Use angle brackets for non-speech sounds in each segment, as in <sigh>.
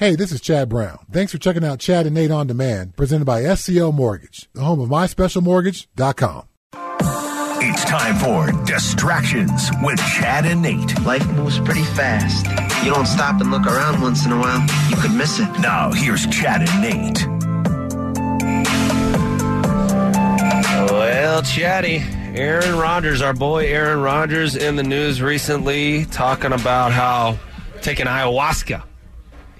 Hey, this is Chad Brown. Thanks for checking out Chad and Nate on Demand, presented by SCL Mortgage, the home of myspecialmortgage.com. It's time for Distractions with Chad and Nate. Life moves pretty fast. You don't stop and look around once in a while, you could miss it. Now, here's Chad and Nate. Well, Chatty, Aaron Rodgers, our boy Aaron Rodgers, in the news recently talking about how taking ayahuasca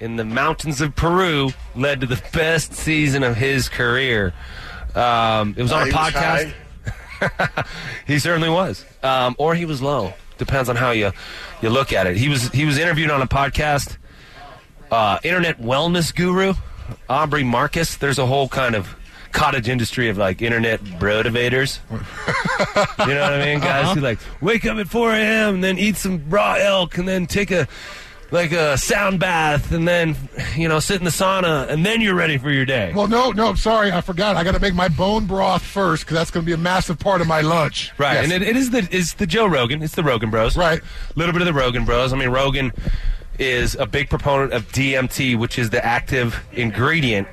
in the mountains of Peru led to the best season of his career. Um, it was on a he podcast. <laughs> he certainly was, um, or he was low. Depends on how you you look at it. He was he was interviewed on a podcast. Uh, internet wellness guru Aubrey Marcus. There's a whole kind of cottage industry of like internet brotivators. <laughs> you know what I mean? Guys who like wake up at 4 a.m. and then eat some raw elk and then take a like a sound bath and then you know sit in the sauna and then you're ready for your day. Well, no, no, I'm sorry, I forgot. I got to make my bone broth first because that's going to be a massive part of my lunch. Right, Yes. and it, it is the it's the Joe Rogan. It's the Rogan Bros. Right. A little bit of the Rogan Bros. I mean, Rogan is a big proponent of DMT, which is the active ingredient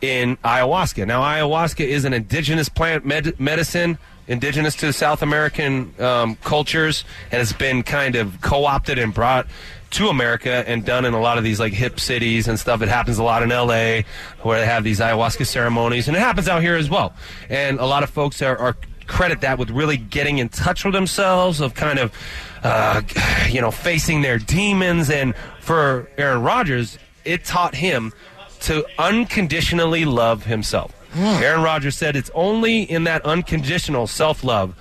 in ayahuasca. Now, ayahuasca is an indigenous plant med- medicine, indigenous to South American um, cultures, and it's been kind of co-opted and brought to America and done in a lot of these like hip cities and stuff. It happens a lot in LA where they have these ayahuasca ceremonies, and it happens out here as well. And a lot of folks are, are credit that with really getting in touch with themselves, of kind of, uh, you know, facing their demons. And for Aaron Rodgers, it taught him to unconditionally love himself. Aaron Rodgers said, It's only in that unconditional self love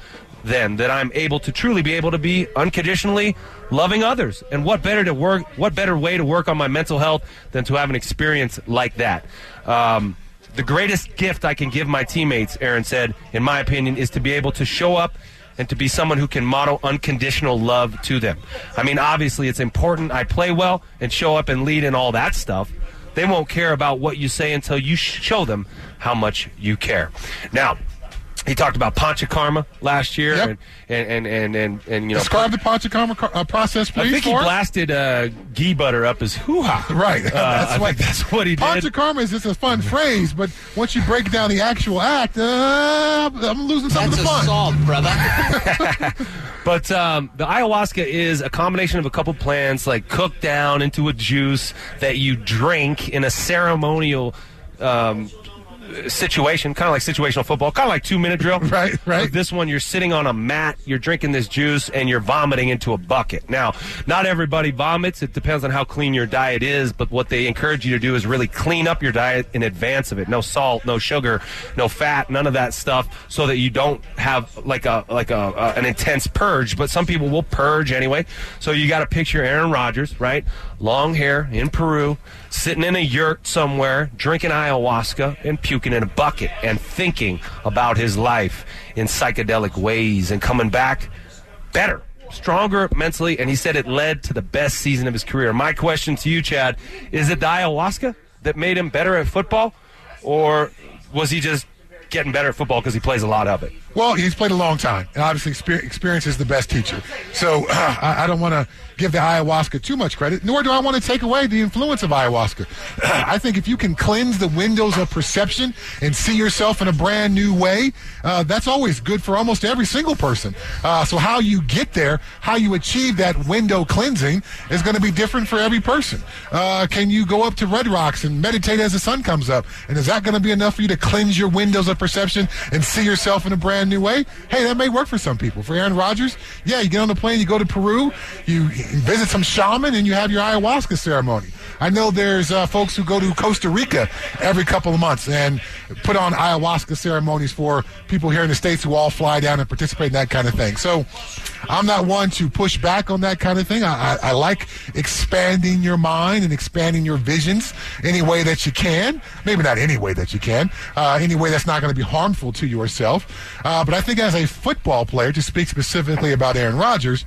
then that I'm able to truly be able to be unconditionally loving others. And what better to work what better way to work on my mental health than to have an experience like that? Um, the greatest gift I can give my teammates, Aaron said, in my opinion, is to be able to show up and to be someone who can model unconditional love to them. I mean, obviously, it's important I play well and show up and lead and all that stuff. They won't care about what you say until you show them how much you care. Now, he talked about Panchakarma last year, Yep. and, and, and, and, and, and, you know, Describe the Panchakarma co- uh, process, please. I think he for us. blasted uh, ghee butter up his hoo ha. Right. <laughs> Uh, That's I what- think that's what he did. Panchakarma is just a fun phrase, but once you break down the actual act, uh, I'm losing some That's of the fun. assault, brother. <laughs> But um, the ayahuasca is a combination of a couple plants, like cooked down into a juice that you drink in a ceremonial um, situation, kind of like situational football, kind of like two minute drill. <laughs> Right, right. But this one, you're sitting on a mat, you're drinking this juice, and you're vomiting into a bucket. Now, not everybody vomits. It depends on how clean your diet is. But what they encourage you to do is really clean up your diet in advance of it. No salt, no sugar, no fat, none of that stuff, so that you don't have like a like a, a an intense purge. But some people will purge anyway. So you got to picture Aaron Rodgers, right? Long hair in Peru, sitting in a yurt somewhere, drinking ayahuasca and puking in a bucket, and thinking about his life in psychedelic ways, and coming back better, stronger mentally, and he said it led to the best season of his career. My question to you, Chad, is it the ayahuasca that made him better at football, or was he just getting better at football because he plays a lot of it? Well, he's played a long time, and obviously experience is the best teacher. So <clears throat> I, I don't want to give the ayahuasca too much credit, nor do I want to take away the influence of ayahuasca. <clears throat> I think if you can cleanse the windows of perception and see yourself in a brand new way, uh, that's always good for almost every single person. Uh, so how you get there, how you achieve that window cleansing, is going to be different for every person. Uh, can you go up to Red Rocks and meditate as the sun comes up? And is that going to be enough for you to cleanse your windows of perception and see yourself in a brand new way? Hey, that may work for some people. For Aaron Rodgers, yeah, you get on the plane, you go to Peru, you visit some shaman, and you have your ayahuasca ceremony. I know there's uh, folks who go to Costa Rica every couple of months and put on ayahuasca ceremonies for people here in the States who all fly down and participate in that kind of thing. So I'm not one to push back on that kind of thing. I, I, I like expanding your mind and expanding your visions any way that you can. Maybe not any way that you can, uh, any way that's not going to be harmful to yourself. Uh, Uh, but I think as a football player, to speak specifically about Aaron Rodgers,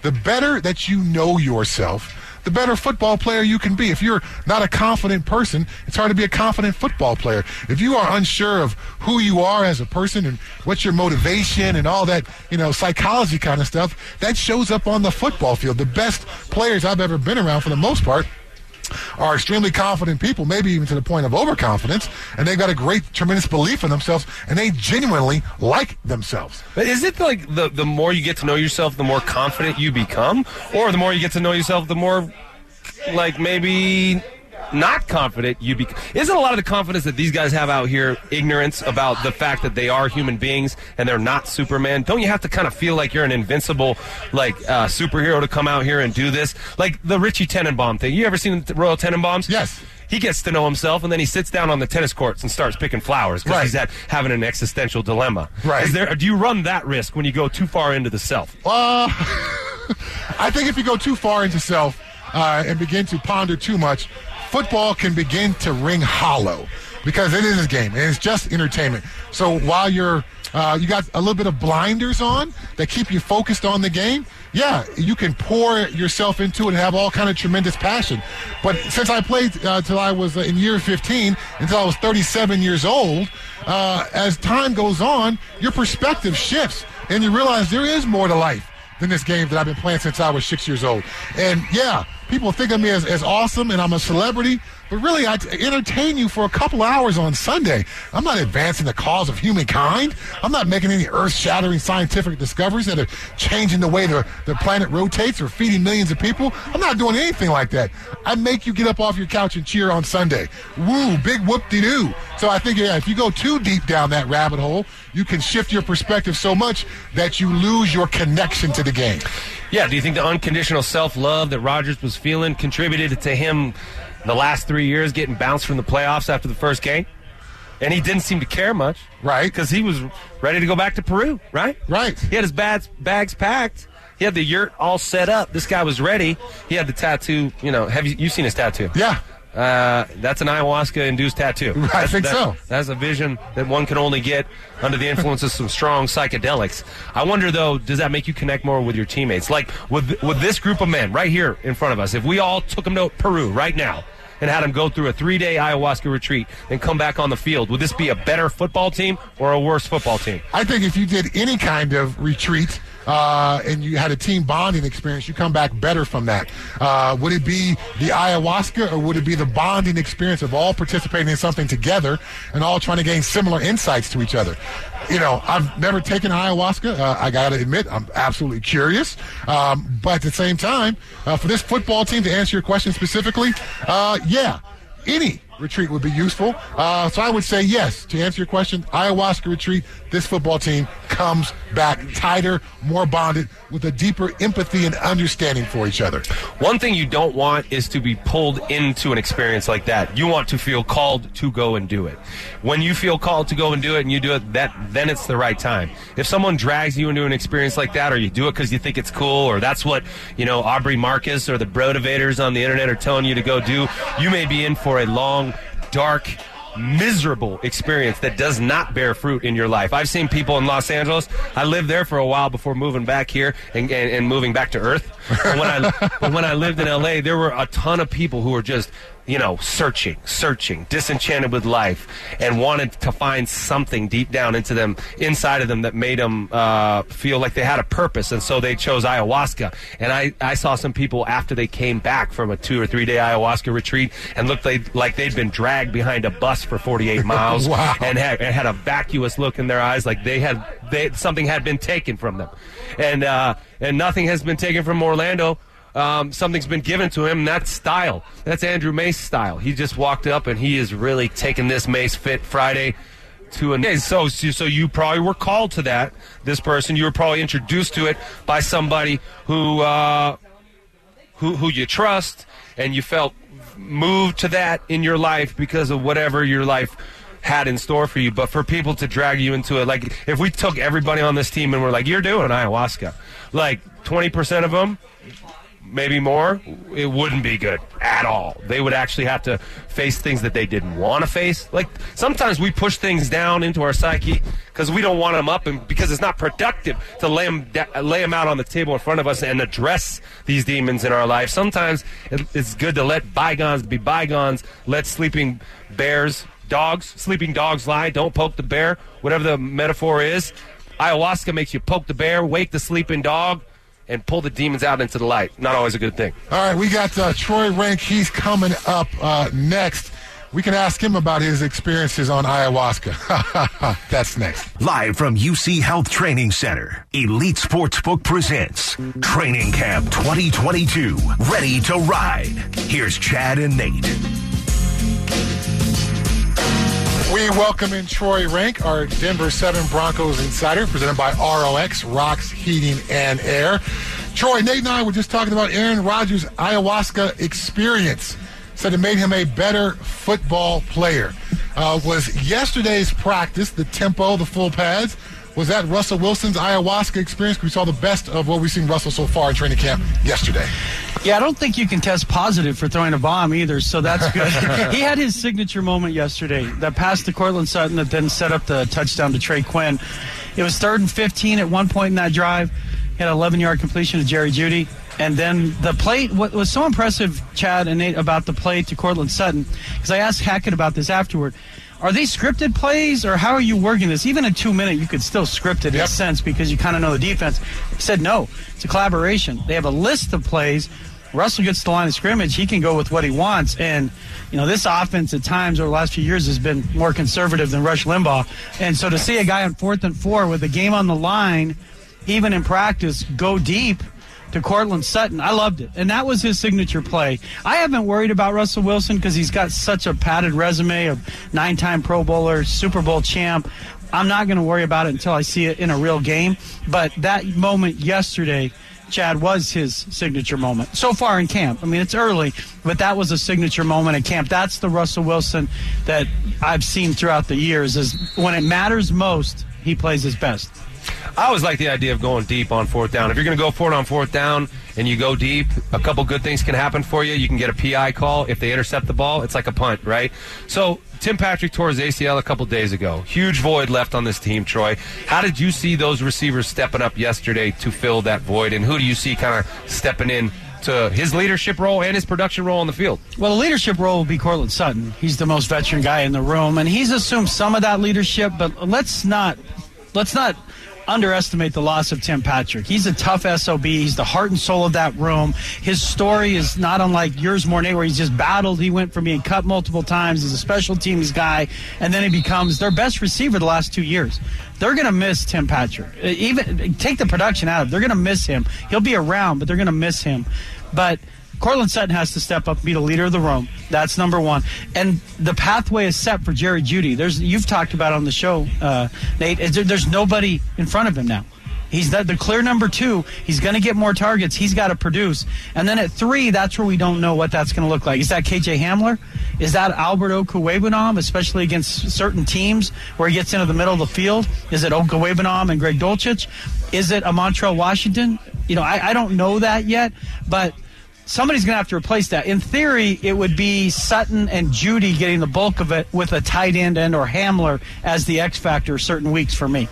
the better that you know yourself, the better football player you can be. If you're not a confident person, it's hard to be a confident football player. If you are unsure of who you are as a person and what's your motivation and all that, you know, psychology kind of stuff, that shows up on the football field. The best players I've ever been around for the most part are extremely confident people, maybe even to the point of overconfidence, and they've got a great, tremendous belief in themselves, and they genuinely like themselves. But is it like the the more you get to know yourself, the more confident you become, or the more you get to know yourself, the more like maybe not confident you'd be isn't a lot of the confidence that these guys have out here ignorance about the fact that they are human beings and they're not superman don't you have to kind of feel like you're an invincible like uh, superhero to come out here and do this like the richie tenenbaum thing you ever seen the royal tenenbaums Yes. he gets to know himself and then he sits down on the tennis courts and starts picking flowers because Right. he's at, having an existential dilemma Right. Is there, do you run that risk when you go too far into the self Uh, <laughs> I think if you go too far into self uh, and begin to ponder too much, football can begin to ring hollow because it is a game and it's just entertainment. So while you're uh, you got a little bit of blinders on that keep you focused on the game. Yeah, you can pour yourself into it and have all kind of tremendous passion. But since I played uh, I was uh, in year 15 until I was 37 years old, uh, as time goes on, your perspective shifts and you realize there is more to life than this game that I've been playing since I was six years old. And yeah, people think of me as, as awesome and I'm a celebrity, but really I entertain you for a couple hours on Sunday. I'm not advancing the cause of humankind. I'm not making any earth shattering scientific discoveries that are changing the way the, the planet rotates or feeding millions of people. I'm not doing anything like that. I make you get up off your couch and cheer on Sunday. Woo, big whoop de doo. So I think, yeah, if you go too deep down that rabbit hole, you can shift your perspective so much that you lose your connection to the game. Yeah, do you think the unconditional self love that Rodgers was feeling contributed to him the last three years getting bounced from the playoffs after the first game? And he didn't seem to care much. Right. Because he was ready to go back to Peru, right? Right. He had his bags, bags packed. He had the yurt all set up. This guy was ready. He had the tattoo. You know, have you you seen his tattoo? Yeah. Uh, that's an ayahuasca induced tattoo. <laughs> I That's- think that- so. That's a vision that one can only get under the influence of some strong psychedelics. I wonder though, does that make you connect more with your teammates? Like with with this group of men right here in front of us, if we all took them to Peru right now and had them go through a three day ayahuasca retreat and come back on the field, would this be a better football team or a worse football team? I think if you did any kind of retreat uh, and you had a team bonding experience, you come back better from that. Uh, would it be the ayahuasca or would it be the bonding experience of all participating in something together and all trying to gain similar insights to each other? You know, I've never taken ayahuasca. Uh, I got to admit, I'm absolutely curious. Um, but at the same time, uh, for this football team, to answer your question specifically, uh, yeah, any retreat would be useful. Uh, so I would say yes. To answer your question, ayahuasca retreat, this football team comes back tighter, more bonded, with a deeper empathy and understanding for each other. One thing you don't want is to be pulled into an experience like that. You want to feel called to go and do it. When you feel called to go and do it and you do it, that then it's the right time. If someone drags you into an experience like that or you do it because you think it's cool or that's what, you know, Aubrey Marcus or the Brotivators on the internet are telling you to go do, you may be in for a long, dark, miserable experience that does not bear fruit in your life. I've seen people in Los Angeles. I lived there for a while before moving back here and, and, and moving back to Earth. But when I <laughs> but when I lived in LA, there were a ton of people who were just you know searching, searching, disenchanted with life, and wanted to find something deep down into them, inside of them, that made them uh, feel like they had a purpose, and so they chose ayahuasca. And I I saw some people after they came back from a two or three day ayahuasca retreat and looked like, like they'd been dragged behind a bus for 48 <laughs> miles Wow. and had, and had a vacuous look in their eyes, like they had they something had been taken from them, and uh, and nothing has been taken from Orlando. Um, something's been given to him. That's style. That's Andrew Mace style. He just walked up and he is really taking this Mace Fit Friday to a so so you probably were called to that. This person you were probably introduced to it by somebody who uh, who who you trust and you felt moved to that in your life because of whatever your life had in store for you. But for people to drag you into it, like if we took everybody on this team and we're like, you're doing ayahuasca, like 20% of them, maybe more, it wouldn't be good at all. They would actually have to face things that they didn't want to face. Like sometimes we push things down into our psyche because we don't want them up, and because it's not productive to lay them lay them out on the table in front of us and address these demons in our life. Sometimes it's good to let bygones be bygones. Let sleeping bears, dogs, sleeping dogs lie. Don't poke the bear. Whatever the metaphor is. Ayahuasca makes you poke the bear, wake the sleeping dog and pull the demons out into the light. Not always a good thing. All right, we got uh, Troy Renck. He's coming up uh, next. We can ask him about his experiences on ayahuasca. <laughs> That's next. Live from UC Health Training Center, Elite Sportsbook presents Training Camp 2022. Ready to ride. Here's Chad and Nate. We welcome in Troy Renck, our Denver 7 Broncos insider, presented by ROX, Rocks Heating and Air. Troy, Nate and I were just talking about Aaron Rodgers' ayahuasca experience. Said it made him a better football player. Uh, was yesterday's practice, the tempo, the full pads, was that Russell Wilson's ayahuasca experience? We saw the best of what we've seen Russell so far in training camp yesterday. Yeah, I don't think you can test positive for throwing a bomb either, so that's good. <laughs> he had his signature moment yesterday that passed to Courtland Sutton that then set up the touchdown to Trey Quinn. It was third and 15 at one point in that drive. He had an 11 yard completion to Jerry Jeudy. And then the play, what was so impressive, Chad and Nate, about the play to Courtland Sutton, because I asked Hackett about this afterward. Are they scripted plays, or how are you working this? Even in two minute, you could still script it in a sense because you kind of know the defense. He said no, it's a collaboration. They have a list of plays. Russell gets to the line of scrimmage, he can go with what he wants. And, you know, this offense at times over the last few years has been more conservative than Rush Limbaugh. And so to see a guy on fourth and four with the game on the line, even in practice, go deep to Courtland Sutton. I loved it. And that was his signature play. I haven't worried about Russell Wilson because he's got such a padded resume of nine time Pro Bowler, Super Bowl champ. I'm not going to worry about it until I see it in a real game. But that moment yesterday, Chad, was his signature moment so far in camp. I mean, it's early, but that was a signature moment in camp. That's the Russell Wilson that I've seen throughout the years. Is when it matters most, he plays his best. I always like the idea of going deep on fourth down. If you're going to go for it on fourth down and you go deep, a couple good things can happen for you. You can get a PI call if they intercept the ball. It's like a punt, right? So Tim Patrick tore his ACL a couple days ago. Huge void left on this team, Troy. How did you see those receivers stepping up yesterday to fill that void? And who do you see kind of stepping in to his leadership role and his production role on the field? Well, the leadership role will be Courtland Sutton. He's the most veteran guy in the room, and he's assumed some of that leadership. But let's not let's not underestimate the loss of Tim Patrick. He's a tough SOB. He's the heart and soul of that room. His story is not unlike yours, Mornay, where he's just battled. He went from being cut multiple times. as a special teams guy, and then he becomes their best receiver the last two years. They're going to miss Tim Patrick. Uh, Even take the production out of. They're going to miss him. He'll be around, but they're going to miss him. But Courtland Sutton has to step up be the leader of the room. That's number one. And the pathway is set for Jerry Jeudy. There's you've talked about on the show, uh, Nate. there- There's nobody in front of him now. He's the, the clear number two. He's going to get more targets. He's got to produce. And then at three, that's where we don't know what that's going to look like. Is that KJ Hamler? Is that Albert Okwuegbunam, especially against certain teams where he gets into the middle of the field? Is it Okwuegbunam and Greg Dulcich? Is it a Montrell Washington? You know, I, I don't know that yet, but somebody's going to have to replace that. In theory, it would be Sutton and Jeudy getting the bulk of it with a tight end and or Hamler as the X factor certain weeks for me.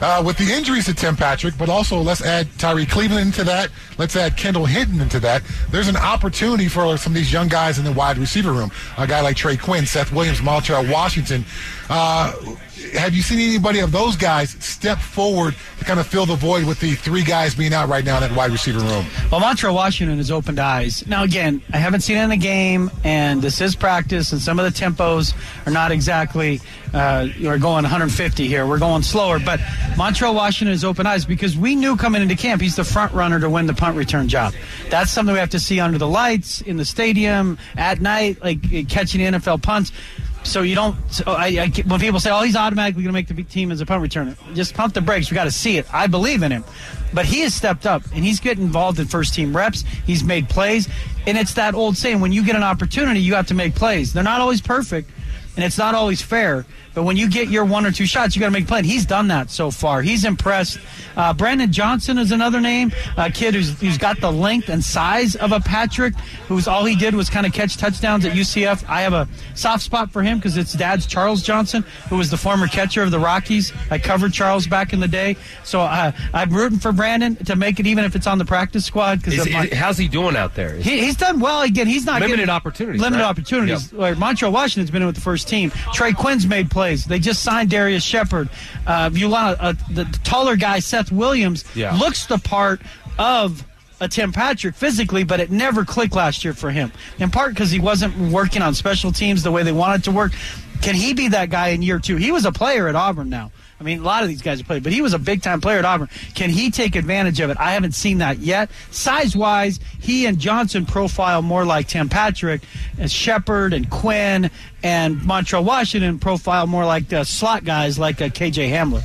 Uh, with the injuries to Tim Patrick, but also let's add Tyrie Cleveland into that. Let's add Kendall Hinton into that. There's an opportunity for some of these young guys in the wide receiver room. A guy like Trey Quinn, Seth Williams, Montrell Washington. Uh, have you seen anybody of those guys step forward to kind of fill the void with the three guys being out right now in that wide receiver room? Well, Montrell Washington has opened eyes. Now, again, I haven't seen it in the game, and this is practice, and some of the tempos are not exactly, uh, we're going 150 here. We're going slower. But Montrell Washington has opened eyes because we knew coming into camp he's the front runner to win the punt return job. That's something we have to see under the lights, in the stadium, at night, like catching NFL punts. So you don't. So I, I, when people say, "Oh, he's automatically going to make the team as a punt returner," just pump the brakes. We got to see it. I believe in him, but he has stepped up and he's getting involved in first team reps. He's made plays, and it's that old saying: when you get an opportunity, you have to make plays. They're not always perfect, and it's not always fair. But when you get your one or two shots, you got to make a play. And he's done that so far. He's impressed. Uh, Brandon Johnson is another name, a kid who's, who's got the length and size of a Patrick, who's all he did was kind of catch touchdowns at UCF. I have a soft spot for him because it's dad's Charles Johnson, who was the former catcher of the Rockies. I covered Charles back in the day, so uh, I'm rooting for Brandon to make it, even if it's on the practice squad. Because how's he doing out there? he, he's done well. Again, he's not Limited getting- opportunities, Limited right? opportunities. Like Montrell Washington's been in with the first team. Trey Quinn's made plays. They just signed Darrius Shepherd. Uh, Ulana, uh, the taller guy, Seth Williams, Yeah. looks the part. of a Tim Patrick physically, but it never clicked last year for him. In part because he wasn't working on special teams the way they wanted to work. Can he be that guy in year two? He was a player at Auburn now. I mean, a lot of these guys have played, but he was a big time player at Auburn. Can he take advantage of it? I haven't seen that yet. Size wise, he and Johnson profile more like Tim Patrick, and Shepherd and Quinn and Montrell Washington profile more like the slot guys like uh, KJ Hamler.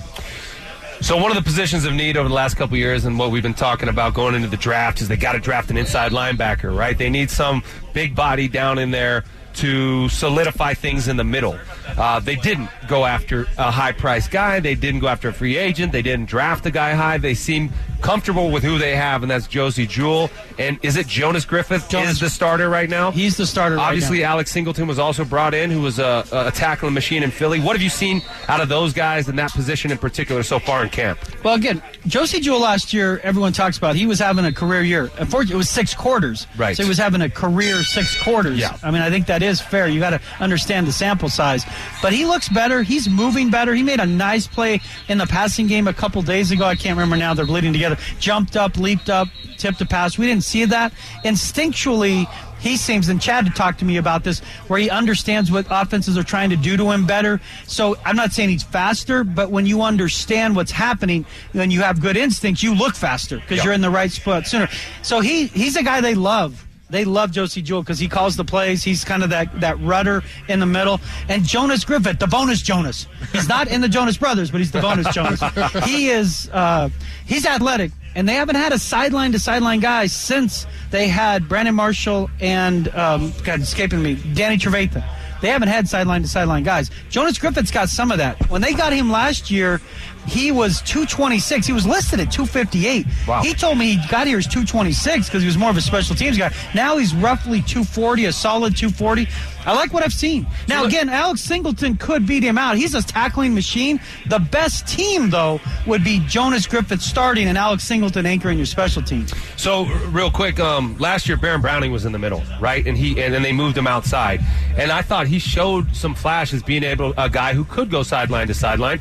So one of the positions of need over the last couple years, and what we've been talking about going into the draft, is they got to draft an inside linebacker, right? They need some big body down in there to solidify things in the middle. Uh, they didn't go after a high priced guy. They didn't go after a free agent. They didn't draft a guy high. They seem comfortable with who they have, and that's Josey Jewell. And is it Jonas Griffith Jonas- is the starter right now? He's the starter right Obviously, now. Alex Singleton was also brought in, who was a, a tackling machine in Philly. What have you seen out of those guys in that position in particular so far in camp? Well, again, Josey Jewell last year, everyone talks about he was having a career year. Unfortunately, it was six quarters. Right. So he was having a career six quarters. Yeah. I mean, I think that is fair. You got to understand the sample size. But he looks better. He's moving better. He made a nice play in the passing game a couple days ago. I can't remember now. They're bleeding together. Jumped up, leaped up, tipped a pass. We didn't see that. Instinctually, he seems, and Chad had talked to me about this, where he understands what offenses are trying to do to him better. So I'm not saying he's faster, but when you understand what's happening, when you have good instincts, you look faster because Yeah. you're in the right spot sooner. So he he's a guy they love. They love Josey Jewell because he calls the plays. He's kind of that, that rudder in the middle. And Jonas Griffith, the bonus Jonas. He's not in the Jonas Brothers, but he's the bonus Jonas. <laughs> He is uh, he's athletic, and they haven't had a sideline to sideline guy since they had Brandon Marshall and um, God, escaping me, Danny Trevathan. They haven't had sideline to sideline guys. Jonas Griffith's got some of that. When they got him last year, he was 226. He was listed at 258. Wow. He told me he got here as 226 because he was more of a special teams guy. Now he's roughly 240, a solid 240. I like what I've seen. Now, again, Alex Singleton could beat him out. He's a tackling machine. The best team, though, would be Jonas Griffith starting and Alex Singleton anchoring your special teams. So, real quick, um, last year Baron Browning was in the middle, right? And he and then they moved him outside. And I thought he showed some flashes being able a guy who could go sideline to sideline.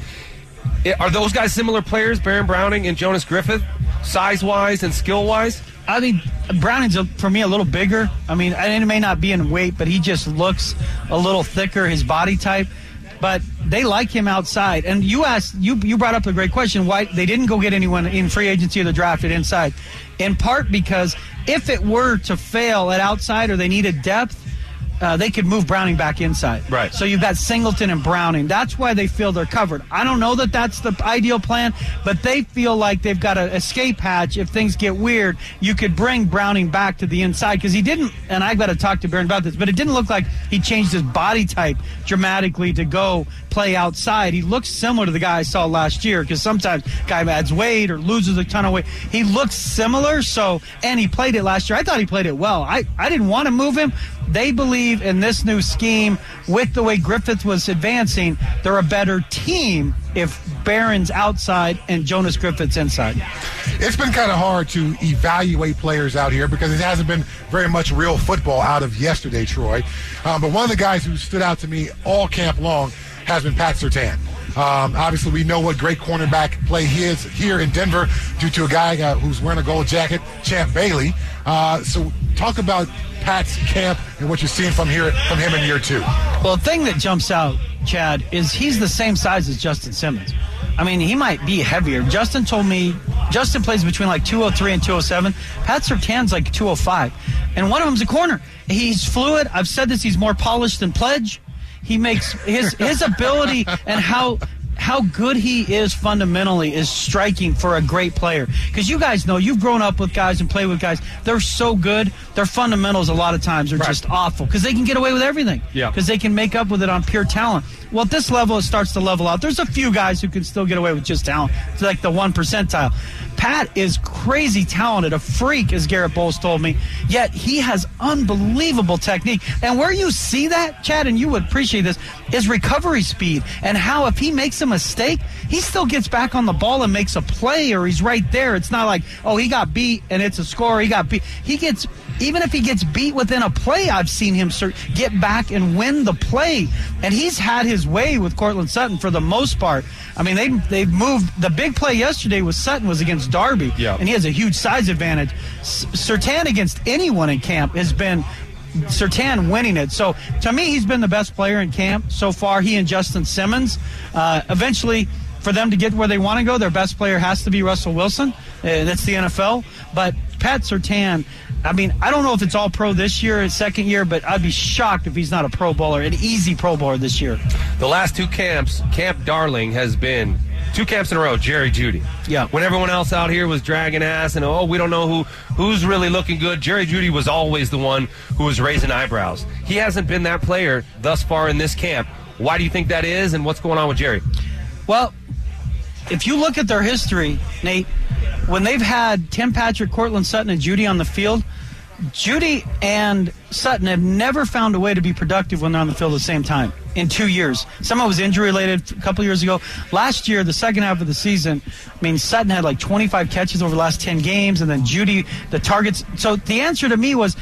Are those guys similar players, Baron Browning and Jonas Griffith, size wise and skill wise? I mean, Browning's for me a little bigger. I mean, it may not be in weight, but he just looks a little thicker. His body type, but they like him outside. And you asked, you you brought up a great question: why they didn't go get anyone in free agency or the drafted inside? In part because if it were to fail at outside or they needed depth. Uh, they could move Browning back inside. Right. So you've got Singleton and Browning. That's why they feel they're covered. I don't know that that's the ideal plan, but they feel like they've got an escape hatch. If things get weird, you could bring Browning back to the inside because he didn't. And I've got to talk to Baron about this, but it didn't look like he changed his body type dramatically to go play outside. He looks similar to the guy I saw last year because sometimes guy adds weight or loses a ton of weight. He looks similar. So and he played it last year. I thought he played it well. I I didn't want to move him. They believe in this new scheme with the way Griffith was advancing. They're a better team if Baron's outside and Jonas Griffith's inside. It's been kind of hard to evaluate players out here because it hasn't been very much real football out of yesterday, Troy. Um, but one of the guys who stood out to me all camp long has been Pat Surtain. Um, obviously, we know what great cornerback play he is here in Denver due to a guy uh, who's wearing a gold jacket, Champ Bailey. Uh, so, talk about Pat's camp and what you're seeing from here from him in year two. Well, the thing that jumps out, Chad, is he's the same size as Justin Simmons. I mean, he might be heavier. Justin told me Justin plays between like 203 and 207. Pat Surtain's like 205. And one of them's a corner. He's fluid. I've said this, he's more polished than Pledge. He makes his his ability and how how good he is fundamentally is striking for a great player. Because you guys know you've grown up with guys and played with guys. They're so good. Their fundamentals a lot of times are just awful because they can get away with everything. Yeah. Because they can make up with it on pure talent. Well, at this level, it starts to level out. There's a few guys who can still get away with just talent. It's like the one percentile. Pat is crazy talented, a freak, as Garett Bolles told me. Yet he has unbelievable technique. And where you see that, Chad, and you would appreciate this, is recovery speed and how if he makes a mistake, he still gets back on the ball and makes a play, or he's right there. It's not like, oh, he got beat and it's a score. He got beat. He gets even if he gets beat within a play, I've seen him get back and win the play. And he's had his way with Courtland Sutton for the most part. I mean, they they've moved. The big play yesterday was Sutton was against Darby, Yeah. and he has a huge size advantage. Surtain against anyone in camp has been Surtain winning it. So to me, he's been the best player in camp so far. He and Justin Simmons. Uh, eventually, for them to get where they want to go, their best player has to be Russell Wilson. Uh, that's the NFL. But Pat Surtain. I mean, I don't know if it's all pro this year, his second year, but I'd be shocked if he's not a pro bowler, an easy pro bowler this year. The last two camps, Camp Darling has been two camps in a row. Jerry Jeudy. Yeah. When everyone else out here was dragging ass and oh, we don't know who who's really looking good. Jerry Jeudy was always the one who was raising eyebrows. He hasn't been that player thus far in this camp. Why do you think that is, and what's going on with Jerry? Well, if you look at their history, Nate, when they've had Tim Patrick, Courtland Sutton, and Jeudy on the field, Jeudy and Sutton have never found a way to be productive when they're on the field at the same time in two years. Some of it was injury related a couple years ago. Last year, the second half of the season, I mean, Sutton had like 25 catches over the last 10 games, and then Jeudy, the targets. So the answer to me was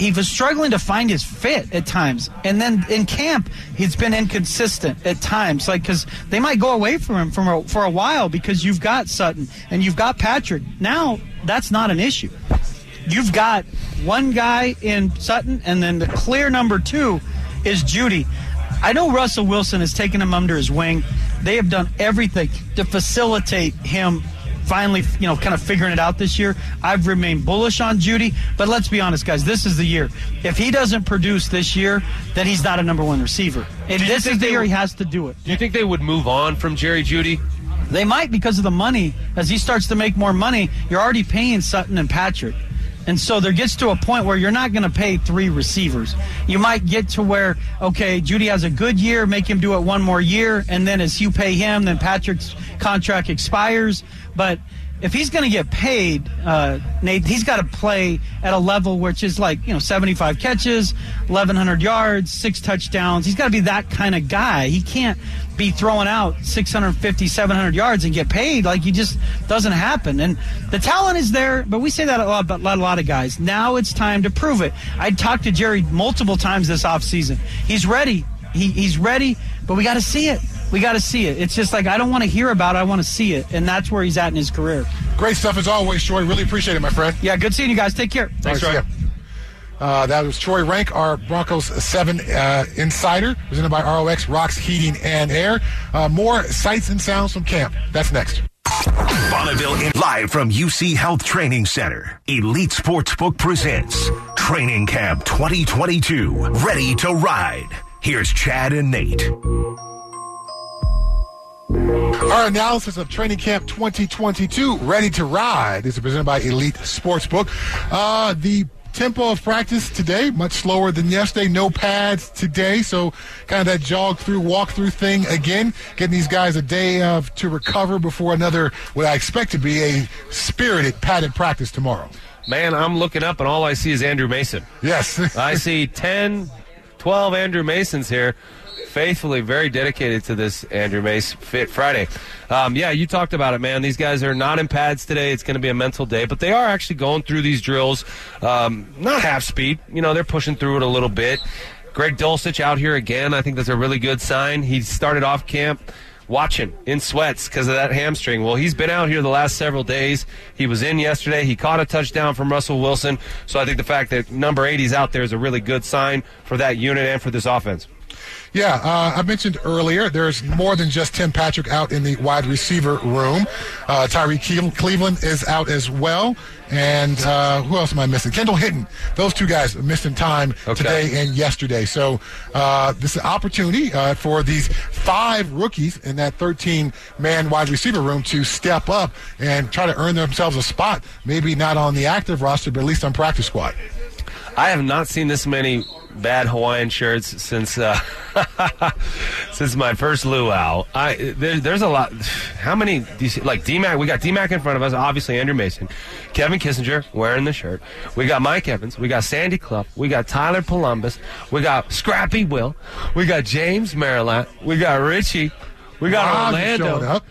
he was struggling to find his fit at times. And then in camp, he's been inconsistent at times. Like, because they might go away from him from a, for a while because you've got Sutton and you've got Patrick. Now, that's not an issue. You've got one guy in Sutton, and then the clear number two is Jeudy. I know Russell Wilson has taken him under his wing. They have done everything to facilitate him finally, you know, kind of figuring it out this year. I've remained bullish on Jeudy, but let's be honest, guys. This is the year. If he doesn't produce this year, then he's not a number one receiver. And this is the year would- he has to do it. Do you think they would move on from Jerry Jeudy? They might because of the money. As he starts to make more money, you're already paying Sutton and Patrick. And so there gets to a point where you're not going to pay three receivers. You might get to where, okay, Jeudy has a good year, make him do it one more year, and then as you pay him, then Patrick's contract expires. But if he's going to get paid, uh, Nate, he's got to play at a level which is like, you know, 75 catches, 1,100 yards, six touchdowns. He's got to be that kind of guy. He can't be throwing out 650, 700 yards and get paid. Like, he just doesn't happen. And the talent is there, but we say that a lot about a lot of guys. Now it's time to prove it. I talked to Jerry multiple times this offseason. He's ready. He, he's ready, but we got to see it. We got to see it. It's just like I don't want to hear about it. I want to see it, and that's where he's at in his career. Great stuff as always, Troy. Really appreciate it, my friend. Yeah, good seeing you guys. Take care. Thanks, All right, Troy. Uh, that was Troy Renck, our Broncos 7 uh, insider, presented by ROX Rocks Heating and Air. Uh, more sights and sounds from camp. That's next. Bonneville in live from UC Health Training Center. Elite Sportsbook presents Training Camp 2022. Ready to ride. Here's Chad and Nate. Our analysis of Training Camp 2022, Ready to Ride, is presented by Elite Sportsbook. Uh, the tempo of practice today, much slower than yesterday. No pads today, so kind of that jog through, walk through thing again. Getting these guys a day of to recover before another, what I expect to be a spirited padded practice tomorrow. Man, I'm looking up and all I see is Andrew Mason. Yes. I see <laughs> 10, 12 Andrew Masons here, faithfully very dedicated to this Andrew Mace Fit Friday. Um, yeah, you talked about it, man. These guys are not in pads today. It's going to be a mental day, but they are actually going through these drills, um, not half speed. You know, they're pushing through it a little bit. Greg Dulcich out here again. I think that's a really good sign. He started off camp watching in sweats because of that hamstring. Well, he's been out here the last several days. He was in yesterday. He caught a touchdown from Russell Wilson. So I think the fact that number 80 is out there is a really good sign for that unit and for this offense. Yeah, uh, I mentioned earlier there's more than just Tim Patrick out in the wide receiver room. Uh, Tyrie Cle- Cleveland is out as well. And uh, who else am I missing? Kendall Hinton. Those two guys are missing time Okay. today and yesterday. So uh, this is an opportunity uh, for these five rookies in that 13 man wide receiver room to step up and try to earn themselves a spot. Maybe not on the active roster, but at least on practice squad. I have not seen this many bad Hawaiian shirts since uh, <laughs> since my first luau. I there, there's a lot. How many? Do you see, like DMAC? We got DMAC in front of us. Obviously Andrew Mason, Kevin Kissinger wearing the shirt. We got Mike Evans. We got Sandy Clough. We got Tyler Columbus. We got Scrappy Will. We got James Merilatt. We got Richie. We got is Orlando.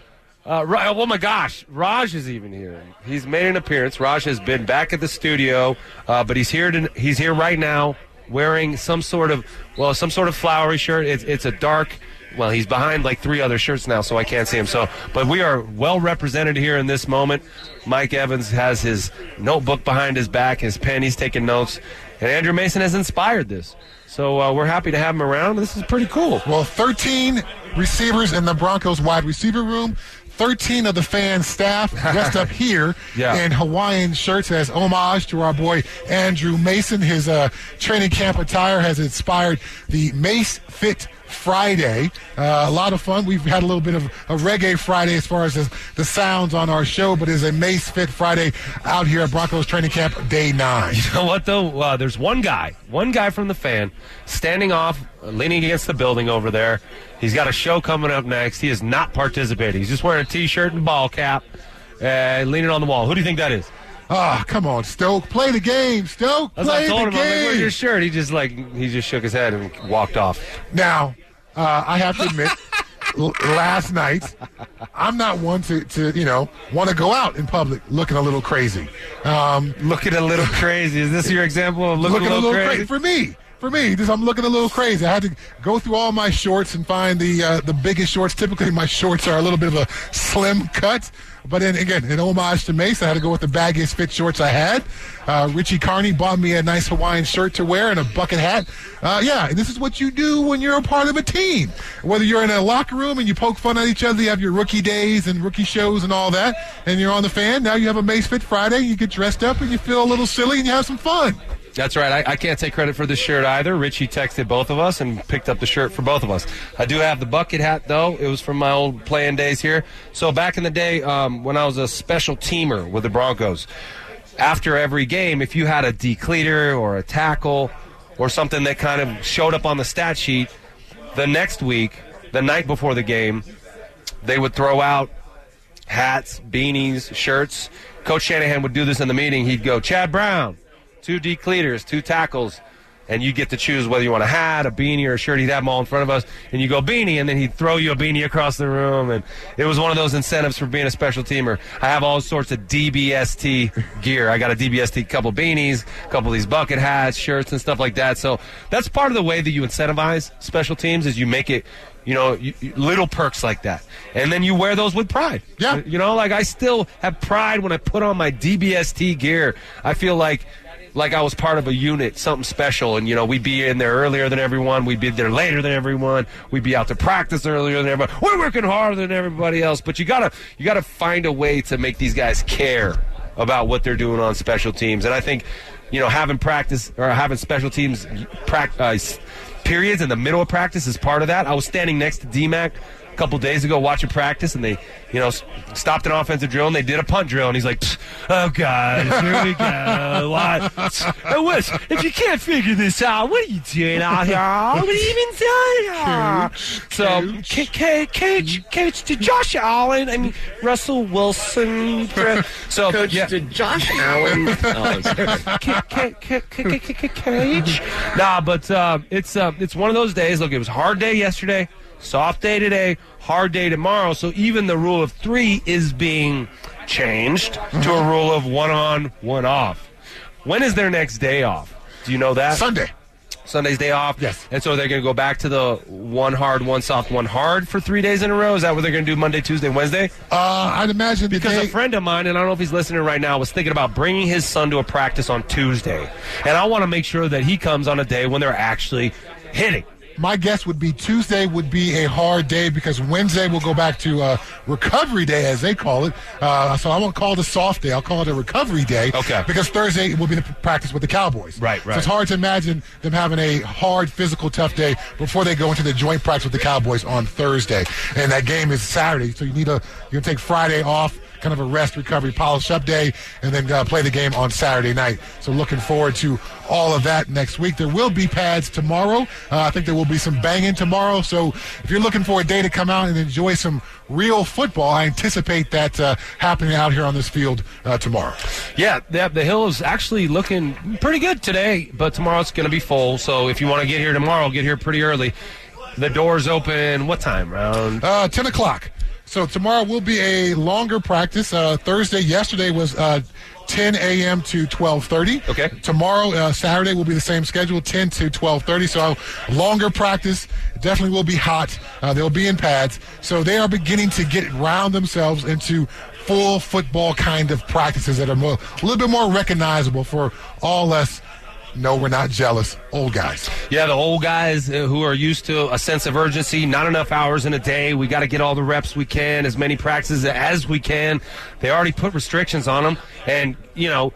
Uh, oh my gosh, Raj is even here. He's made an appearance. Raj has been back at the studio, uh, but he's here. To, he's here right now, wearing some sort of well, some sort of flowery shirt. It's, it's a dark well, he's behind like three other shirts now, so I can't see him. So, but we are well represented here in this moment. Mike Evans has his notebook behind his back, his pen. He's taking notes, and Andrew Mason has inspired this. So uh, we're happy to have him around. This is pretty cool. Well, 13 receivers in the Broncos wide receiver room. 13 of the fan staff dressed up <laughs> here Yeah. in Hawaiian shirts as homage to our boy Andrew Mason. His uh, training camp attire has inspired the Mace Fit Friday. Uh, a lot of fun. We've had a little bit of a reggae Friday as far as the, sounds on our show, but it's a Mace Fit Friday out here at Broncos training camp day nine. You know what though? Uh, there's one guy, one guy from the fan, standing off, leaning against the building over there. He's got a show coming up next. He is not participating. He's just wearing a t-shirt and ball cap, uh, leaning on the wall. Who do you think that is? Ah, come on, Stoke. Play the game, Stoke. What I told the him. I'm like, where's your shirt? He just like he just shook his head and walked off. Now, uh, I have to admit, <laughs> l- last night, I'm not one to, to you know, want to go out in public looking a little crazy. Um, Looking a little crazy. Is this your example of looking, looking a little, crazy? for me. For me, just I'm looking a little crazy. I had to go through all my shorts and find the uh, the biggest shorts. Typically, my shorts are a little bit of a slim cut, but then again, in homage to Mace, I had to go with the baggiest fit shorts I had. Uh, Richie Carney bought me a nice Hawaiian shirt to wear and a bucket hat. Uh, yeah, and this is what you do when you're a part of a team. Whether you're in a locker room and you poke fun at each other, you have your rookie days and rookie shows and all that, and you're on the fan. Now you have a Mace Fit Friday. You get dressed up and you feel a little silly and you have some fun. That's right. I, I can't take credit for this shirt either. Richie texted both of us and picked up the shirt for both of us. I do have the bucket hat though. It was from my old playing days here. So back in the day, um, when I was a special teamer with the Broncos, after every game, if you had a decleater or a tackle or something that kind of showed up on the stat sheet, the next week, the night before the game, they would throw out hats, beanies, shirts. Coach Shanahan would do this in the meeting. He'd go, Chad Brown, two decleaters, two tackles, and you get to choose whether you want a hat, a beanie, or a shirt. He'd have them all in front of us, and you go beanie, and then he'd throw you a beanie across the room, and it was one of those incentives for being a special teamer. I have all sorts of DBST gear. I got a DBST couple beanies, a couple of these bucket hats, shirts, and stuff like that. So that's part of the way that you incentivize special teams is you make it you know, you, little perks like that. And then you wear those with pride. Yeah. You know, like I still have pride when I put on my DBST gear. I feel like like I was part of a unit, something special. And, you know, we'd be in there earlier than everyone. We'd be there later than everyone. We'd be out to practice earlier than everybody. We're working harder than everybody else. But you gotta, you gotta find a way to make these guys care about what they're doing on special teams. And I think, you know, having practice or having special teams practice uh, periods in the middle of practice is part of that. I was standing next to DMAC couple days ago watching practice, and they, you know, stopped an offensive drill and they did a punt drill, and he's like, "Oh God, here we go." <laughs> Why? Hey, if you can't figure this out, what are you doing out here? What are you even doing? So, Ca- Cage, Cage, to Josh Allen, I mean Russell Wilson. So, Coach yeah. to Josh Allen. <laughs> Oh, Ca- ca- ca- ca- ca- ca- cage. Nah, but uh, it's uh, it's one of those days. Look, it was a hard day yesterday, soft day today, hard day tomorrow. So even the rule of three is being changed to a rule of one on, one off. When is their next day off? Do you know that? Sunday. Sunday's day off. Yes. And so they're going to go back to the one hard, one soft, one hard for three days in a row. Is that what they're going to do Monday, Tuesday, Wednesday? Uh, I'd imagine Because day, a friend of mine, and I don't know if he's listening right now, was thinking about bringing his son to a practice on Tuesday. And I want to make sure that he comes on a day when they're actually hitting. My guess would be Tuesday would be a hard day because Wednesday will go back to uh, recovery day, as they call it. Uh, so I won't call it a soft day. I'll call it a recovery day. Okay. Because Thursday will be the practice with the Cowboys. Right, So right. it's hard to imagine them having a hard, physical, tough day before they go into the joint practice with the Cowboys on Thursday. And that game is Saturday, so you need a you can take Friday off. Kind of a rest, recovery, polish up day, and then uh, play the game on Saturday night. So, looking forward to all of that next week. There will be pads tomorrow. Uh, I think there will be some banging tomorrow. So, if you're looking for a day to come out and enjoy some real football, I anticipate that uh, happening out here on this field uh, tomorrow. Yeah, the, the hill is actually looking pretty good today, but tomorrow it's going to be full. So if you want to get here tomorrow, get here pretty early. The doors open, what time? Around Uh, 10 o'clock. So tomorrow will be a longer practice. Uh, Thursday, yesterday was uh, 10 a.m. to 12:30. Okay. Tomorrow, uh, Saturday will be the same schedule, 10 to 12:30. So longer practice definitely will be hot. Uh, they'll be in pads. So they are beginning to get round themselves into full football kind of practices that are more, a little bit more recognizable for all us. No, we're not jealous. Old guys. Yeah, the old guys uh, who are used to a sense of urgency, not enough hours in a day. We got to get all the reps we can, as many practices as we can. They already put restrictions on them, and you know.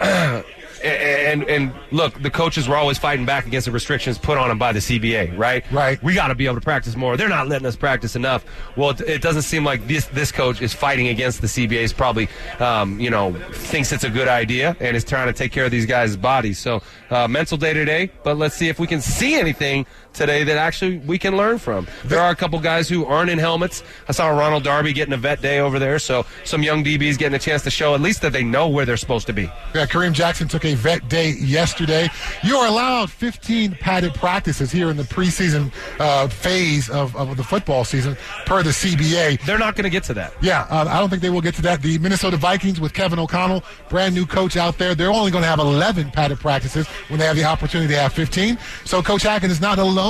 <clears throat> And and look, the coaches were always fighting back against the restrictions put on them by the CBA, right? Right. We got to be able to practice more. They're not letting us practice enough. Well, it, it doesn't seem like this this coach is fighting against the CBA's. Probably, um, you know, thinks it's a good idea and is trying to take care of these guys' bodies. So uh, mental day to day. But let's see if we can see anything today that actually we can learn from. There are a couple guys who aren't in helmets. I saw Ronald Darby getting a vet day over there, so some young DBs getting a chance to show at least that they know where they're supposed to be. Yeah, Kareem Jackson took a vet day yesterday. You are allowed 15 padded practices here in the preseason uh, phase of, of the football season per the CBA. They're not going to get to that. Yeah, uh, I don't think they will get to that. The Minnesota Vikings with Kevin O'Connell, brand new coach out there, they're only going to have 11 padded practices when they have the opportunity to have 15. So Coach Hackett is not alone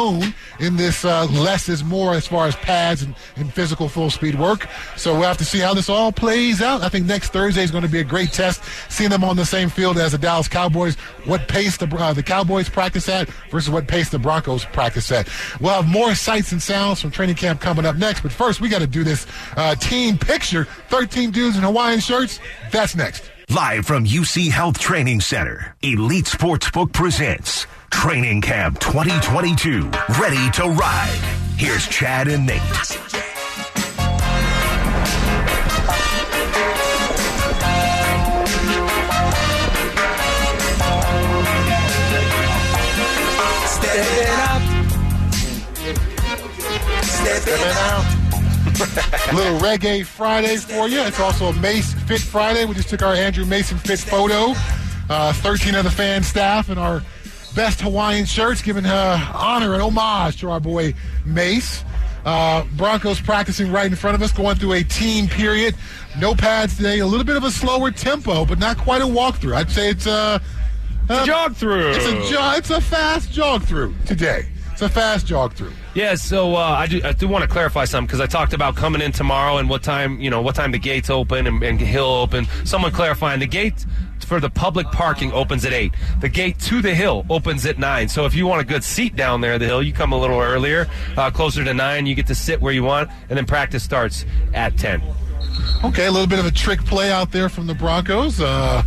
in this uh, less is more as far as pads and, and physical full speed work. So we'll have to see how this all plays out. I think next Thursday is going to be a great test, seeing them on the same field as the Dallas Cowboys, what pace the, uh, the Cowboys practice at versus what pace the Broncos practice at. We'll have more sights and sounds from training camp coming up next, but first we got to do this uh, team picture. 13 dudes in Hawaiian shirts. That's next. Live from UC Health Training Center, Elite Sportsbook presents Training Camp 2022. Ready to ride. Here's Chad and Nate. Stepping up. Stepping out. <laughs> little reggae Friday for you. It's also a Mace Fit Friday. We just took our Andrew Mason Fit photo. Uh, 13 of the fan staff and our best Hawaiian shirts, giving uh, honor and homage to our boy Mace. Uh, Broncos practicing right in front of us, going through a team period. No pads today. A little bit of a slower tempo, but not quite a walkthrough. I'd say it's a, uh, Jog through. It's a jog. It's a fast jog through today. It's a fast jog through. Yeah, so uh, I do, I do want to clarify something because I talked about coming in tomorrow and what time you know what time the gates open and, and hill open. Someone clarifying the gate for the public parking opens at eight. The gate to the hill opens at nine. So if you want a good seat down there the hill, you come a little earlier, uh, closer to nine. You get to sit where you want, and then practice starts at ten. Okay, a little bit of a trick play out there from the Broncos. Uh,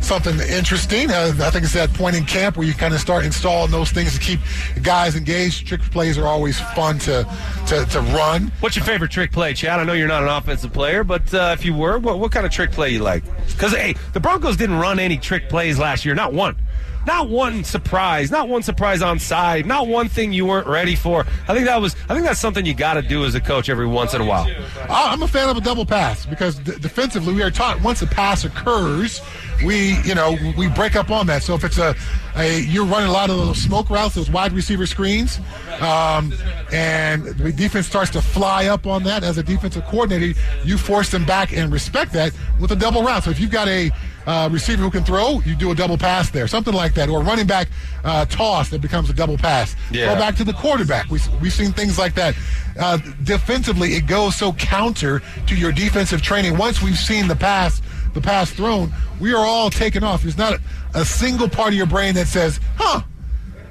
something interesting. Uh, I think it's that point in camp where you kind of start installing those things to keep guys engaged. Trick plays are always fun to to, to run. What's your favorite trick play, Chad? I know you're not an offensive player, but uh, if you were, what, what kind of trick play you like? Because hey, the Broncos didn't run any trick plays last year, not one. Not one surprise, not one surprise on side, not one thing you weren't ready for. I think that was, I think that's something you got to do as a coach every once in a while. I'm a fan of a double pass because d- defensively we are taught once a pass occurs, we you know we break up on that. So if it's a, a you're running a lot of those smoke routes, those wide receiver screens, um, and the defense starts to fly up on that as a defensive coordinator, you force them back and respect that with a double route. So if you've got a uh, receiver who can throw, you do a double pass there, something like that, or running back uh, toss that becomes a double pass. Yeah. Go back to the quarterback. We, we've seen things like that. Uh, defensively, it goes so counter to your defensive training. Once we've seen the pass, the pass thrown, we are all taken off. There's not a, a single part of your brain that says, "Huh."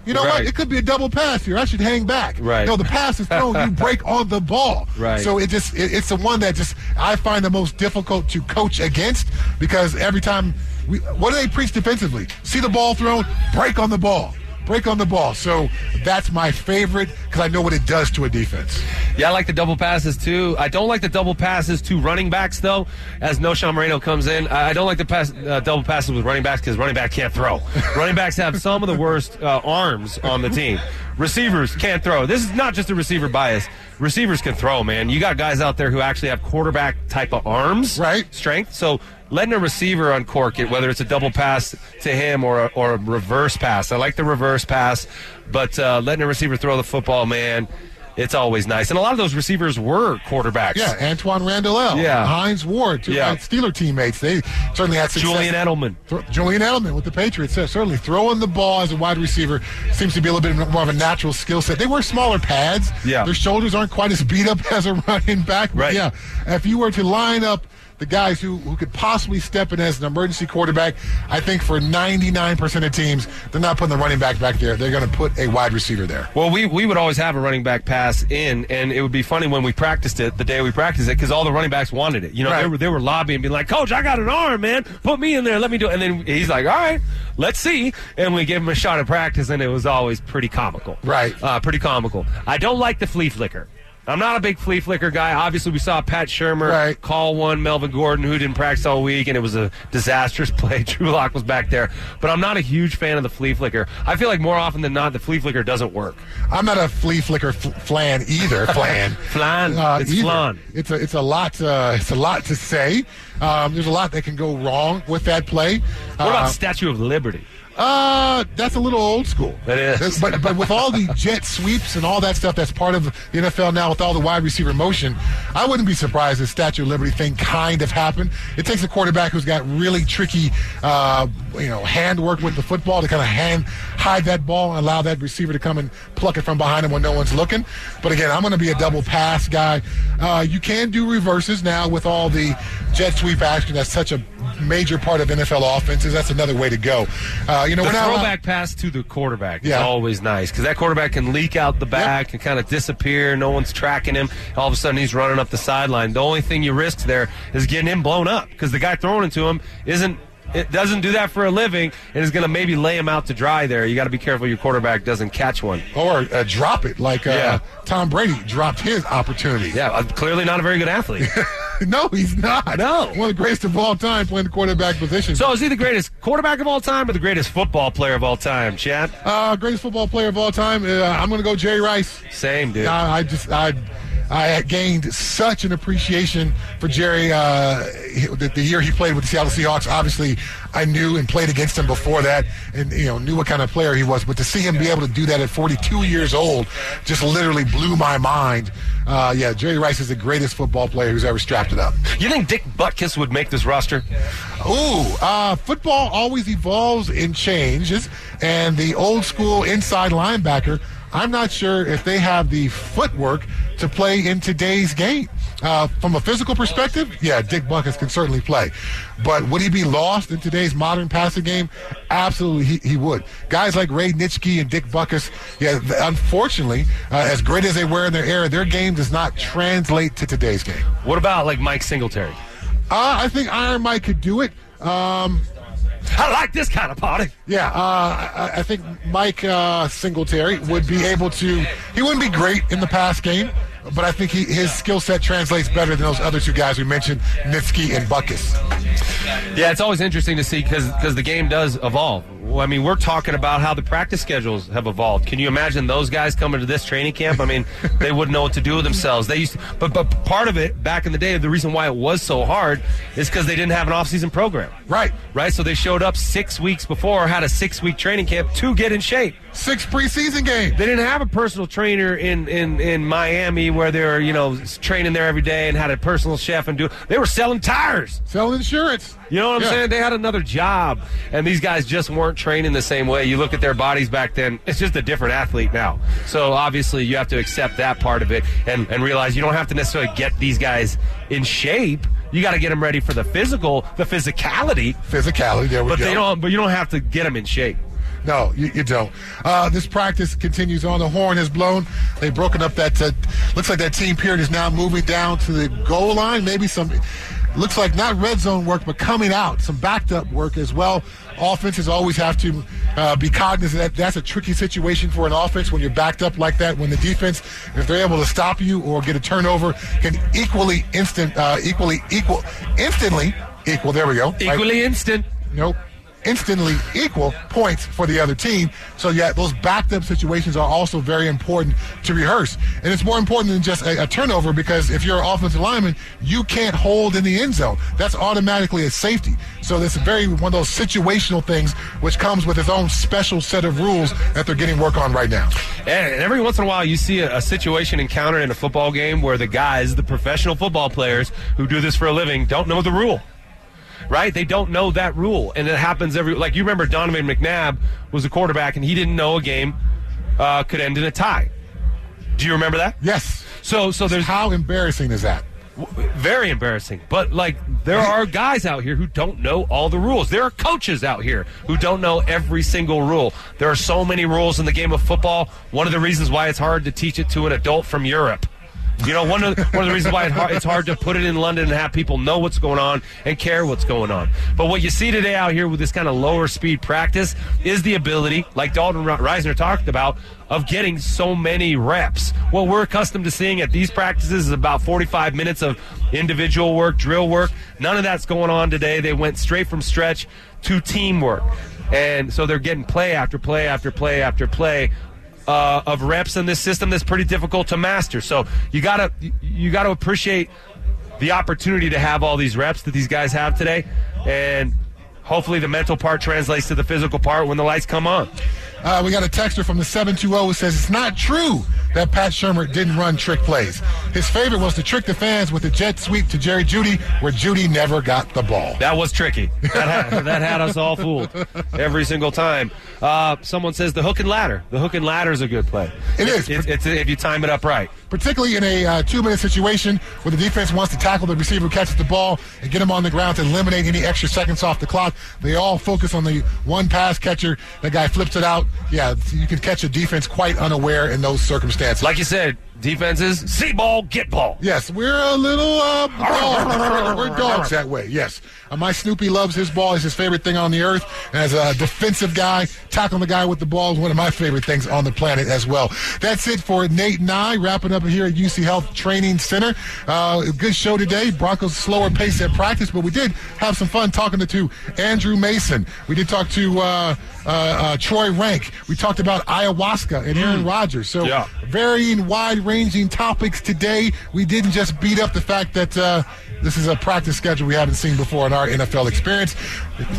You know what? It could be a double pass here. I should hang back. Right. No, the pass is thrown. you <laughs> break on the ball. Right. So it just it, it's the one that just I find the most difficult to coach against because every time we what do they preach defensively? See the ball thrown, break on the ball. Break on the ball. So that's my favorite because I know what it does to a defense. Yeah, I like the double passes too. I don't like the double passes to running backs though. As Knowshon Moreno comes in, I don't like the pass, uh, double passes with running backs because running back can't throw. running backs have some of the worst uh, arms on the team. Receivers can't throw. This is not just a receiver bias. Receivers can throw, man. You got guys out there who actually have quarterback type of arms, Right. Strength. So letting a receiver uncork it, whether it's a double pass to him or a, or a reverse pass. I like the reverse pass, but uh, letting a receiver throw the football, man. it's always nice. And a lot of those receivers were quarterbacks. Yeah, Antoine Randall, Yeah. Hines Ward, two Yeah. Steeler teammates. They certainly had success. Julian Edelman. Th- Julian Edelman with the Patriots. certainly throwing the ball as a wide receiver seems to be a little bit more of a natural skill set. They wear smaller pads. Yeah. Their shoulders aren't quite as beat up <laughs> as a running back. But Right. Yeah. If you were to line up the guys who, who could possibly step in as an emergency quarterback, I think for 99% of teams, they're not putting the running back back there. They're going to put a wide receiver there. Well, we, we would always have a running back pass in, and it would be funny when we practiced it the day we practiced it because all the running backs wanted it. You know, Right. they were they were lobbying, being like, "Coach, I got an arm, man. Put me in there. Let me do." it. And then he's like, "All right, let's see." And we gave him a shot at practice, and it was always pretty comical. Right. Uh, pretty comical. I don't like the flea flicker. I'm not a big flea flicker guy. Obviously, we saw Pat Shurmur Right. call one Melvin Gordon who didn't practice all week, and it was a disastrous <laughs> play. Drew Lock was back there, but I'm not a huge fan of the flea flicker. I feel like more often than not, the flea flicker doesn't work. I'm not a flea flicker fl- flan either. <laughs> Flan. Flan. It's either. flan. It's a it's a lot. Uh, it's a lot to say. Um, there's a lot that can go wrong with that play. What about Uh, Statue of Liberty? Uh, that's a little old school. It is. But but with all the <laughs> jet sweeps and all that stuff that's part of the NFL now with all the wide receiver motion, I wouldn't be surprised if Statue of Liberty thing kind of happened. It takes a quarterback who's got really tricky, uh, you know, handwork with the football to kind of hand hide that ball and allow that receiver to come and pluck it from behind him when no one's looking. But again, I'm going to be a double pass guy. Uh, you can do reverses now with all the jet sweep action. That's such a major part of NFL offenses. That's another way to go. Uh, you know, The we're not throwback pass to the quarterback is Yeah. always nice because that quarterback can leak out the back and kind of disappear. No one's tracking him. All of a sudden, he's running up the sideline. The only thing you risk there is getting him blown up because the guy throwing it to him isn't. It doesn't do that for a living and is going to maybe lay him out to dry there. You got to be careful your quarterback doesn't catch one. or uh, drop it like uh, Yeah. Tom Brady dropped his opportunity. Yeah, uh, clearly not a very good athlete. <laughs> no, he's not. No. one of the greatest of all time playing the quarterback position. so is he the greatest quarterback of all time or the greatest football player of all time, Chad? uh, greatest football player of all time. Uh, I'm going to go Jerry Rice. Same, dude. I, I just I I had gained such an appreciation for Jerry uh, the, the year he played with the Seattle Seahawks. Obviously, I knew and played against him before that, and you know knew what kind of player he was. But to see him be able to do that at 42 years old just literally blew my mind. Uh, yeah, Jerry Rice is the greatest football player who's ever strapped it up. You think Dick Butkus would make this roster? Ooh, uh, football always evolves and changes, and the old school inside linebacker, I'm not sure if they have the footwork to play in today's game. Uh, from a physical perspective, yeah, Dick Butkus can certainly play. But would he be lost in today's modern passing game? Absolutely, he, he would. Guys like Ray Nitschke and Dick Butkus, yeah, unfortunately, uh, as great as they were in their era, their game does not translate to today's game. What about like Mike Singletary? Uh, I think Iron Mike could do it. Um, I like this kind of party. Yeah, uh, I, I think Mike uh, Singletary would be able to. He wouldn't be great in the pass game, but I think he, his skill set translates better than those other two guys we mentioned, Nitschke and Butkus. Yeah, it's always interesting to see because the game does evolve. Well, I mean, we're talking about how the practice schedules have evolved. Can you imagine those guys coming to this training camp? I mean, <laughs> they wouldn't know what to do with themselves. They used, to, but but part of it back in the day, the reason why it was so hard is because they didn't have an off-season program. Right. Right. So they showed up six weeks before, had a six-week training camp to get in shape. Six preseason games. They didn't have a personal trainer in, in, in Miami where they were, you know, training there every day and had a personal chef and do. They were selling tires. selling insurance. You know what I'm Yeah. saying? They had another job, and these guys just weren't training the same way. You look at their bodies back then; it's just a different athlete now. So obviously, you have to accept that part of it and, and realize you don't have to necessarily get these guys in shape. You got to get them ready for the physical, the physicality. Physicality. There we But go. they don't. But you don't have to get them in shape. No, you, you don't. Uh, this practice continues on. The horn has blown. They've broken up that. Uh, looks like that team period is now moving down to the goal line. Maybe some. Looks like not red zone work, but coming out, some backed up work as well. Offenses always have to uh, be cognizant that that's a tricky situation for an offense when you're backed up like that. When the defense, if they're able to stop you or get a turnover, can equally instant, uh, equally equal, instantly equal. There we go. Equally instant. Nope. Instantly equal points for the other team. So yeah, those backed up situations are also very important to rehearse. And it's more important than just a, a turnover because if you're an offensive lineman, you can't hold in the end zone. That's automatically a safety. So it's very one of those situational things which comes with its own special set of rules that they're getting work on right now. And every once in a while, you see a, a situation encountered in a football game where the guys, the professional football players who do this for a living, don't know the rule right? They don't know that rule, and it happens every. Like you remember, Donovan McNabb was a quarterback, and he didn't know a game uh, could end in a tie. Do you remember that? Yes. So, so there's how embarrassing is that? Very embarrassing. But like, there are guys out here who don't know all the rules. There are coaches out here who don't know every single rule. There are so many rules in the game of football. One of the reasons why it's hard to teach it to an adult from Europe. You know, one of the, one of the reasons why it's hard to put it in London and have people know what's going on and care what's going on. But what you see today out here with this kind of lower speed practice is the ability, like Dalton Risner talked about, of getting so many reps. What we're accustomed to seeing at these practices is about 45 minutes of individual work, drill work. None of that's going on today. They went straight from stretch to teamwork. And so they're getting play after play after play after play uh, of reps in this system that's pretty difficult to master. So you gotta you gotta appreciate the opportunity to have all these reps that these guys have today, and hopefully the mental part translates to the physical part when the lights come on. Uh, we got a texter from the 720 who says it's not true that Pat Shurmur didn't run trick plays. His favorite was to trick the fans with a jet sweep to Jerry Jeudy, where Jeudy never got the ball. That was tricky. That had, <laughs> that had us all fooled every single time. Uh, someone says the hook and ladder. The hook and ladder is a good play. It is. It's, it's, if you time it up right. Particularly in a uh, two-minute situation where the defense wants to tackle the receiver who catches the ball and get him on the ground to eliminate any extra seconds off the clock. They all focus on the one pass catcher. The guy flips it out. Yeah, you can catch a defense quite unaware in those circumstances. Like you said, defenses see ball, get ball. Yes, we're a little uh, dogs. we're dogs that way. Yes, uh, my Snoopy loves his ball. It's his favorite thing on the earth. And as a defensive guy, tackling the guy with the ball is one of my favorite things on the planet as well. That's it for Nate and I. Wrapping up here at UC Health Training Center. Uh, good show today. Broncos slower pace at practice, but we did have some fun talking to, to Andrew Mason. We did talk to uh, uh, uh Troy Renck. We talked about ayahuasca and Aaron mm. Rodgers. So yeah. varying wide ranging topics today. We didn't just beat up the fact that uh, this is a practice schedule we haven't seen before in our NFL experience.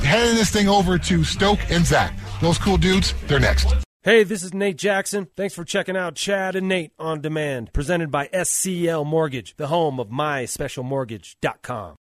Handing this thing over to Stoke and Zach. Those cool dudes, they're next. Hey, this is Nate Jackson. Thanks for checking out Chad and Nate on Demand, presented by SCL Mortgage, the home of myspecialmortgage.com.